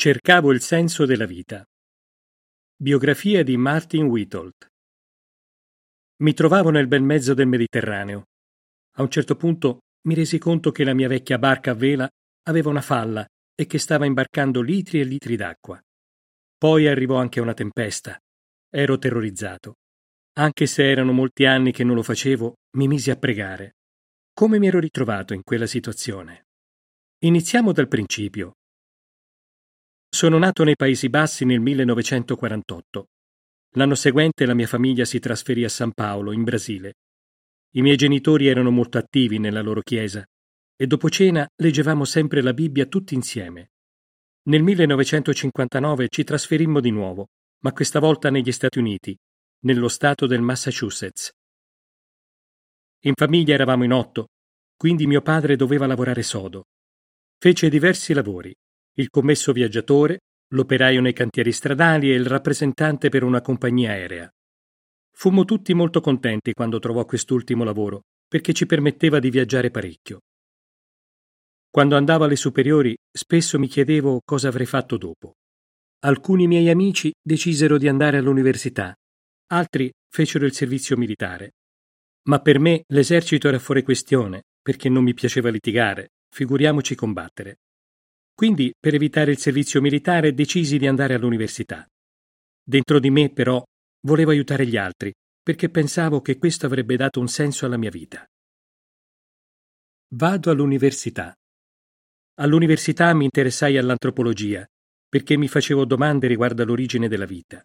Cercavo il senso della vita. Biografia di Martin Whittle. Mi trovavo nel bel mezzo del Mediterraneo. A un certo punto mi resi conto che la mia vecchia barca a vela aveva una falla e che stava imbarcando litri e litri d'acqua. Poi arrivò anche una tempesta. Ero terrorizzato. Anche se erano molti anni che non lo facevo, mi misi a pregare. Come mi ero ritrovato in quella situazione? Iniziamo dal principio. Sono nato nei Paesi Bassi nel 1948. L'anno seguente la mia famiglia si trasferì a San Paolo, in Brasile. I miei genitori erano molto attivi nella loro chiesa e dopo cena leggevamo sempre la Bibbia tutti insieme. Nel 1959 ci trasferimmo di nuovo, ma questa volta negli Stati Uniti, nello stato del Massachusetts. In famiglia eravamo in otto, quindi mio padre doveva lavorare sodo. Fece diversi lavori, il commesso viaggiatore, l'operaio nei cantieri stradali e il rappresentante per una compagnia aerea. Fummo tutti molto contenti quando trovò quest'ultimo lavoro, perché ci permetteva di viaggiare parecchio. Quando andavo alle superiori, spesso mi chiedevo cosa avrei fatto dopo. Alcuni miei amici decisero di andare all'università, altri fecero il servizio militare. Ma per me l'esercito era fuori questione, perché non mi piaceva litigare, figuriamoci combattere. Quindi, per evitare il servizio militare, decisi di andare all'università. Dentro di me, però, volevo aiutare gli altri, perché pensavo che questo avrebbe dato un senso alla mia vita. Vado all'università. All'università mi interessai all'antropologia, perché mi facevo domande riguardo all'origine della vita.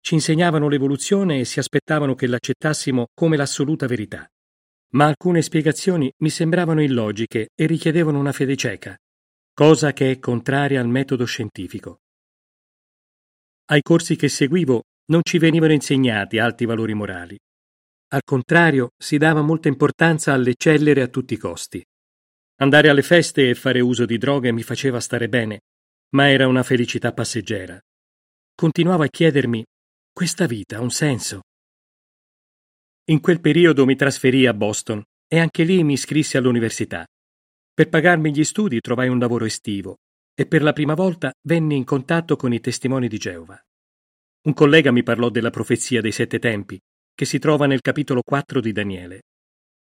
Ci insegnavano l'evoluzione e si aspettavano che l'accettassimo come l'assoluta verità. Ma alcune spiegazioni mi sembravano illogiche e richiedevano una fede cieca, cosa che è contraria al metodo scientifico. Ai corsi che seguivo non ci venivano insegnati alti valori morali. Al contrario, si dava molta importanza all'eccellere a tutti i costi. Andare alle feste e fare uso di droghe mi faceva stare bene, ma era una felicità passeggera. Continuavo a chiedermi, questa vita ha un senso? In quel periodo mi trasferii a Boston e anche lì mi iscrissi all'università. Per pagarmi gli studi trovai un lavoro estivo e per la prima volta venni in contatto con i testimoni di Geova. Un collega mi parlò della profezia dei sette tempi, che si trova nel capitolo 4 di Daniele,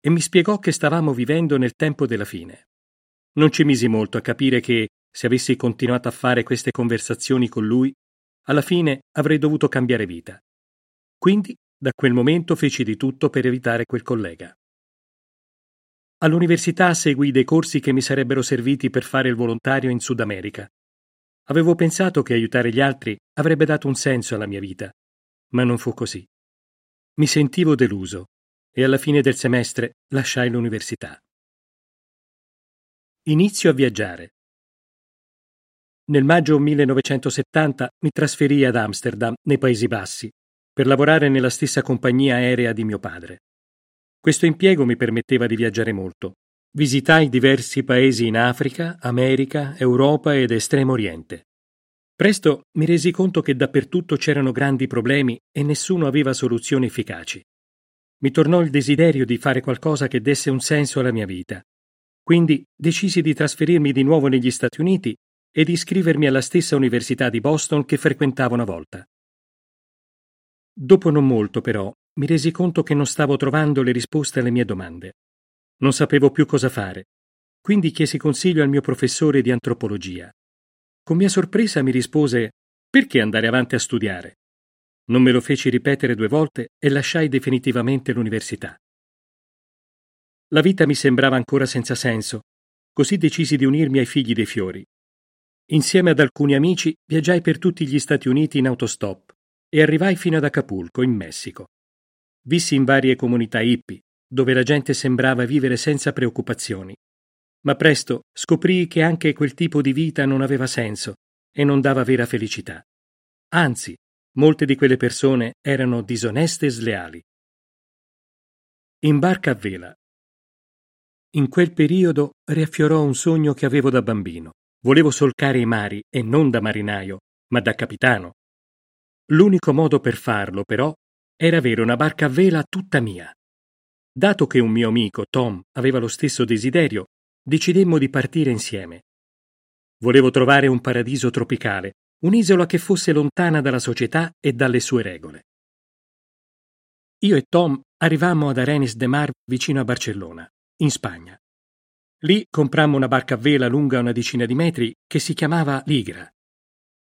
e mi spiegò che stavamo vivendo nel tempo della fine. Non ci misi molto a capire che, se avessi continuato a fare queste conversazioni con lui, alla fine avrei dovuto cambiare vita. Quindi, da quel momento feci di tutto per evitare quel collega. All'università seguì dei corsi che mi sarebbero serviti per fare il volontario in Sud America. Avevo pensato che aiutare gli altri avrebbe dato un senso alla mia vita, ma non fu così. Mi sentivo deluso e alla fine del semestre lasciai l'università. Inizio a viaggiare. Nel maggio 1970 mi trasferii ad Amsterdam, nei Paesi Bassi, per lavorare nella stessa compagnia aerea di mio padre. Questo impiego mi permetteva di viaggiare molto. Visitai diversi paesi in Africa, America, Europa ed Estremo Oriente. Presto mi resi conto che dappertutto c'erano grandi problemi e nessuno aveva soluzioni efficaci. Mi tornò il desiderio di fare qualcosa che desse un senso alla mia vita. Quindi decisi di trasferirmi di nuovo negli Stati Uniti e di iscrivermi alla stessa università di Boston che frequentavo una volta. Dopo non molto, però, mi resi conto che non stavo trovando le risposte alle mie domande. Non sapevo più cosa fare, quindi chiesi consiglio al mio professore di antropologia. Con mia sorpresa mi rispose perché andare avanti a studiare? Non me lo feci ripetere due volte e lasciai definitivamente l'università. La vita mi sembrava ancora senza senso, così decisi di unirmi ai figli dei fiori. Insieme ad alcuni amici viaggiai per tutti gli Stati Uniti in autostop e arrivai fino ad Acapulco, in Messico. Vissi in varie comunità hippie, dove la gente sembrava vivere senza preoccupazioni. Ma presto scoprii che anche quel tipo di vita non aveva senso e non dava vera felicità. Anzi, molte di quelle persone erano disoneste e sleali. In barca a vela. In quel periodo riaffiorò un sogno che avevo da bambino. Volevo solcare i mari e non da marinaio, ma da capitano. L'unico modo per farlo, però, era avere una barca a vela tutta mia. Dato che un mio amico, Tom, aveva lo stesso desiderio, decidemmo di partire insieme. Volevo trovare un paradiso tropicale, un'isola che fosse lontana dalla società e dalle sue regole. Io e Tom arrivammo ad Arenis de Mar vicino a Barcellona, in Spagna. Lì comprammo una barca a vela lunga una decina di metri che si chiamava Ligra.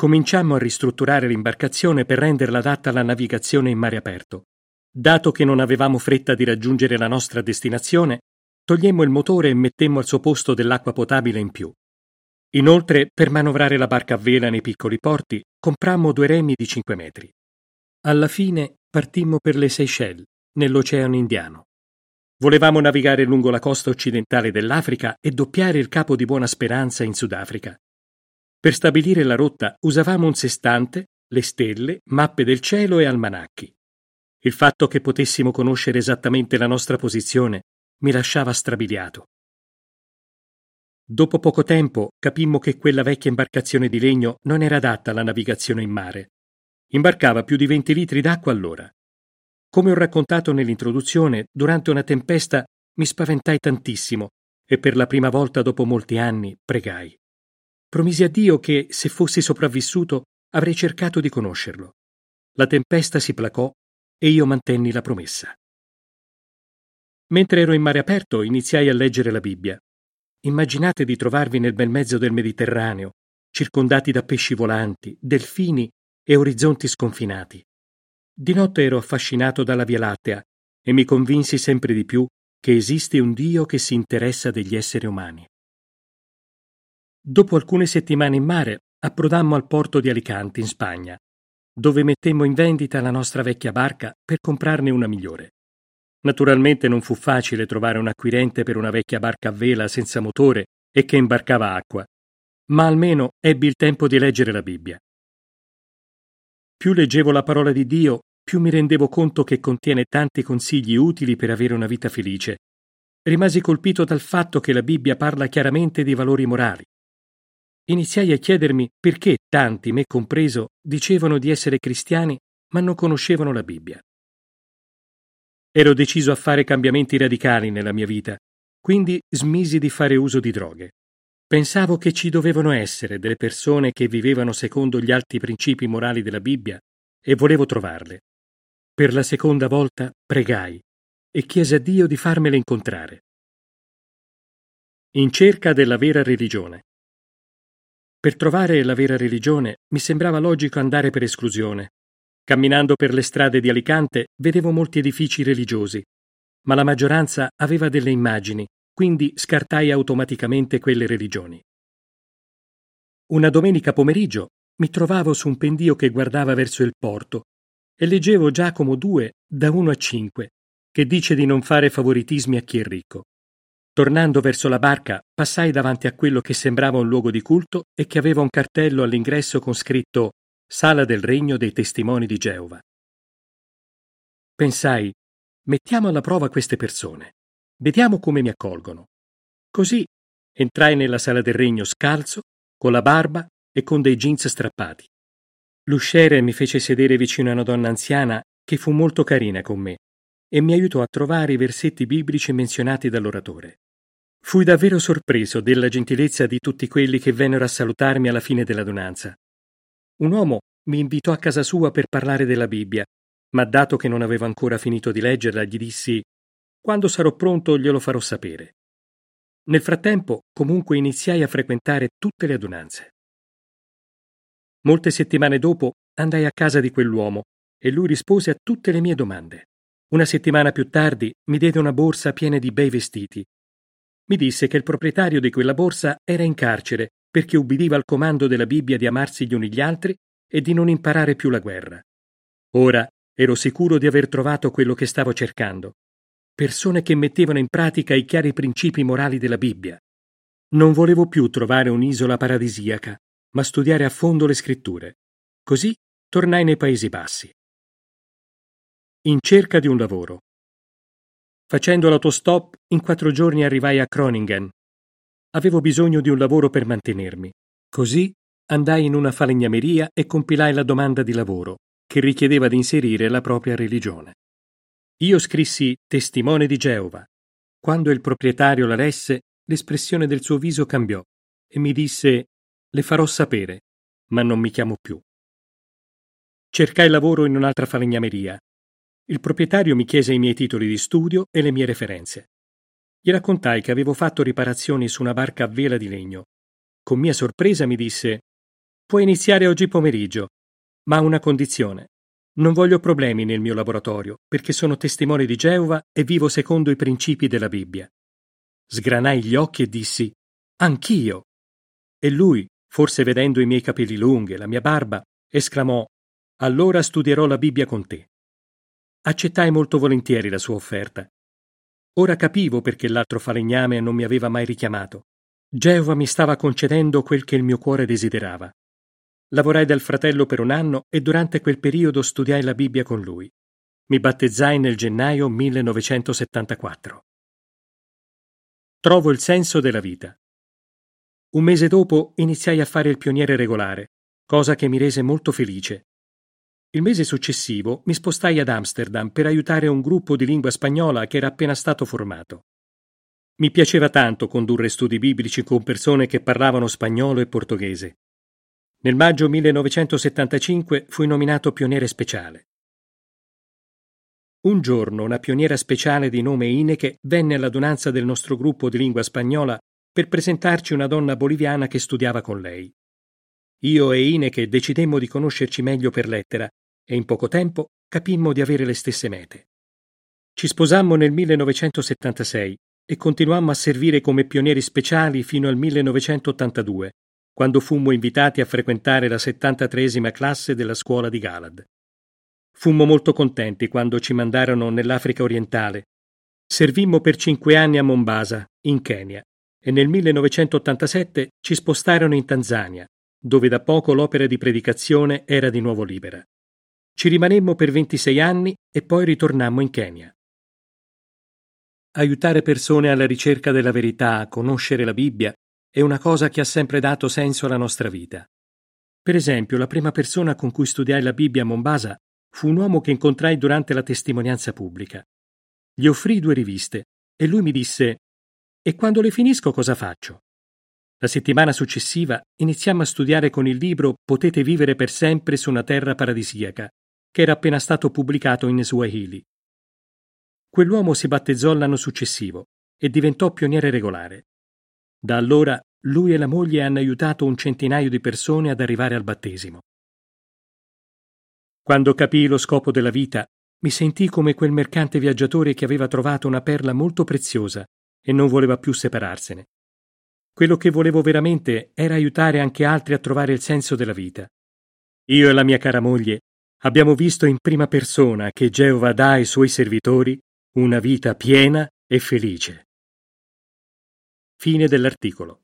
Cominciammo a ristrutturare l'imbarcazione per renderla adatta alla navigazione in mare aperto. Dato che non avevamo fretta di raggiungere la nostra destinazione, togliemmo il motore e mettemmo al suo posto dell'acqua potabile in più. Inoltre, per manovrare la barca a vela nei piccoli porti, comprammo due remi di 5 metri. Alla fine partimmo per le Seychelles, nell'Oceano Indiano. Volevamo navigare lungo la costa occidentale dell'Africa e doppiare il capo di Buona Speranza in Sudafrica. Per stabilire la rotta usavamo un sestante, le stelle, mappe del cielo e almanacchi. Il fatto che potessimo conoscere esattamente la nostra posizione mi lasciava strabiliato. Dopo poco tempo capimmo che quella vecchia imbarcazione di legno non era adatta alla navigazione in mare. Imbarcava più di 20 litri d'acqua all'ora. Come ho raccontato nell'introduzione, durante una tempesta mi spaventai tantissimo e per la prima volta dopo molti anni pregai. Promisi a Dio che, se fossi sopravvissuto, avrei cercato di conoscerlo. La tempesta si placò e io mantenni la promessa. Mentre ero in mare aperto iniziai a leggere la Bibbia Immaginate di trovarvi nel bel mezzo del Mediterraneo, circondati da pesci volanti, delfini e orizzonti sconfinati. Di notte ero affascinato dalla Via Lattea e mi convinsi sempre di più che esiste un Dio che si interessa degli esseri umani. Dopo alcune settimane in mare, approdammo al porto di Alicante, in Spagna, dove mettemmo in vendita la nostra vecchia barca per comprarne una migliore. Naturalmente non fu facile trovare un acquirente per una vecchia barca a vela senza motore e che imbarcava acqua, ma almeno ebbi il tempo di leggere la Bibbia. Più leggevo la parola di Dio, più mi rendevo conto che contiene tanti consigli utili per avere una vita felice. Rimasi colpito dal fatto che la Bibbia parla chiaramente di valori morali. Iniziai a chiedermi perché tanti, me compreso, dicevano di essere cristiani ma non conoscevano la Bibbia. Ero deciso a fare cambiamenti radicali nella mia vita, quindi smisi di fare uso di droghe. Pensavo che ci dovevano essere delle persone che vivevano secondo gli alti principi morali della Bibbia e volevo trovarle. Per la seconda volta pregai e chiesi a Dio di farmele incontrare. In cerca della vera religione. Per trovare la vera religione mi sembrava logico andare per esclusione, Camminando per le strade di Alicante vedevo molti edifici religiosi, ma la maggioranza aveva delle immagini, quindi scartai automaticamente quelle religioni. Una domenica pomeriggio mi trovavo su un pendio che guardava verso il porto e leggevo Giacomo 2 da 1 a 5, che dice di non fare favoritismi a chi è ricco. Tornando verso la barca, passai davanti a quello che sembrava un luogo di culto e che aveva un cartello all'ingresso con scritto Sala del regno dei testimoni di Geova. Pensai, mettiamo alla prova queste persone, vediamo come mi accolgono. Così entrai nella sala del regno scalzo, con la barba e con dei jeans strappati. L'usciere mi fece sedere vicino a una donna anziana che fu molto carina con me e mi aiutò a trovare i versetti biblici menzionati dall'oratore. Fui davvero sorpreso della gentilezza di tutti quelli che vennero a salutarmi alla fine dell'adunanza. Un uomo mi invitò a casa sua per parlare della Bibbia, ma dato che non avevo ancora finito di leggerla, gli dissi Quando sarò pronto glielo farò sapere. Nel frattempo, comunque, iniziai a frequentare tutte le adunanze. Molte settimane dopo andai a casa di quell'uomo e lui rispose a tutte le mie domande. Una settimana più tardi mi diede una borsa piena di bei vestiti. Mi disse che il proprietario di quella borsa era in carcere perché ubbidiva al comando della Bibbia di amarsi gli uni gli altri e di non imparare più la guerra. Ora ero sicuro di aver trovato quello che stavo cercando. Persone che mettevano in pratica i chiari principi morali della Bibbia. Non volevo più trovare un'isola paradisiaca, ma studiare a fondo le scritture. Così tornai nei Paesi Bassi. In cerca di un lavoro. Facendo l'autostop, in quattro giorni arrivai a Groningen, Avevo bisogno di un lavoro per mantenermi. Così andai in una falegnameria e compilai la domanda di lavoro, che richiedeva di inserire la propria religione. Io scrissi testimone di Geova. Quando il proprietario la lesse, l'espressione del suo viso cambiò e mi disse Le farò sapere, ma non mi chiamo più. Cercai lavoro in un'altra falegnameria. Il proprietario mi chiese i miei titoli di studio e le mie referenze. Gli raccontai che avevo fatto riparazioni su una barca a vela di legno. Con mia sorpresa mi disse Puoi iniziare oggi pomeriggio, ma a una condizione. Non voglio problemi nel mio laboratorio, perché sono testimone di Geova e vivo secondo i principi della Bibbia. Sgranai gli occhi e dissi Anch'io. E lui, forse vedendo i miei capelli lunghi e la mia barba, esclamò allora studierò la Bibbia con te. Accettai molto volentieri la sua offerta. Ora capivo perché l'altro falegname non mi aveva mai richiamato. Geova mi stava concedendo quel che il mio cuore desiderava. Lavorai dal fratello per un anno e durante quel periodo studiai la Bibbia con lui. Mi battezzai nel gennaio 1974. Trovo il senso della vita. Un mese dopo iniziai a fare il pioniere regolare, cosa che mi rese molto felice. Il mese successivo mi spostai ad Amsterdam per aiutare un gruppo di lingua spagnola che era appena stato formato. Mi piaceva tanto condurre studi biblici con persone che parlavano spagnolo e portoghese. Nel maggio 1975 fui nominato pioniere speciale. Un giorno una pioniera speciale di nome Ineke venne all'adunanza del nostro gruppo di lingua spagnola per presentarci una donna boliviana che studiava con lei. Io e Ineke decidemmo di conoscerci meglio per lettera e in poco tempo capimmo di avere le stesse mete. Ci sposammo nel 1976 e continuammo a servire come pionieri speciali fino al 1982, quando fummo invitati a frequentare la 73esima classe della scuola di Galad. Fummo molto contenti quando ci mandarono nell'Africa orientale. Servimmo per cinque anni a Mombasa, in Kenya, e nel 1987 ci spostarono in Tanzania, dove da poco l'opera di predicazione era di nuovo libera. Ci rimanemmo per 26 anni e poi ritornammo in Kenya. Aiutare persone alla ricerca della verità, a conoscere la Bibbia, è una cosa che ha sempre dato senso alla nostra vita. Per esempio, la prima persona con cui studiai la Bibbia a Mombasa fu un uomo che incontrai durante la testimonianza pubblica. Gli offrii due riviste e lui mi disse E quando le finisco cosa faccio? La settimana successiva iniziammo a studiare con il libro Potete vivere per sempre su una terra paradisiaca che era appena stato pubblicato in Swahili. Quell'uomo si battezzò l'anno successivo e diventò pioniere regolare. Da allora lui e la moglie hanno aiutato un centinaio di persone ad arrivare al battesimo. Quando capii lo scopo della vita, mi sentii come quel mercante viaggiatore che aveva trovato una perla molto preziosa e non voleva più separarsene. Quello che volevo veramente era aiutare anche altri a trovare il senso della vita. Io e la mia cara moglie abbiamo visto in prima persona che Geova dà ai suoi servitori una vita piena e felice. Fine dell'articolo.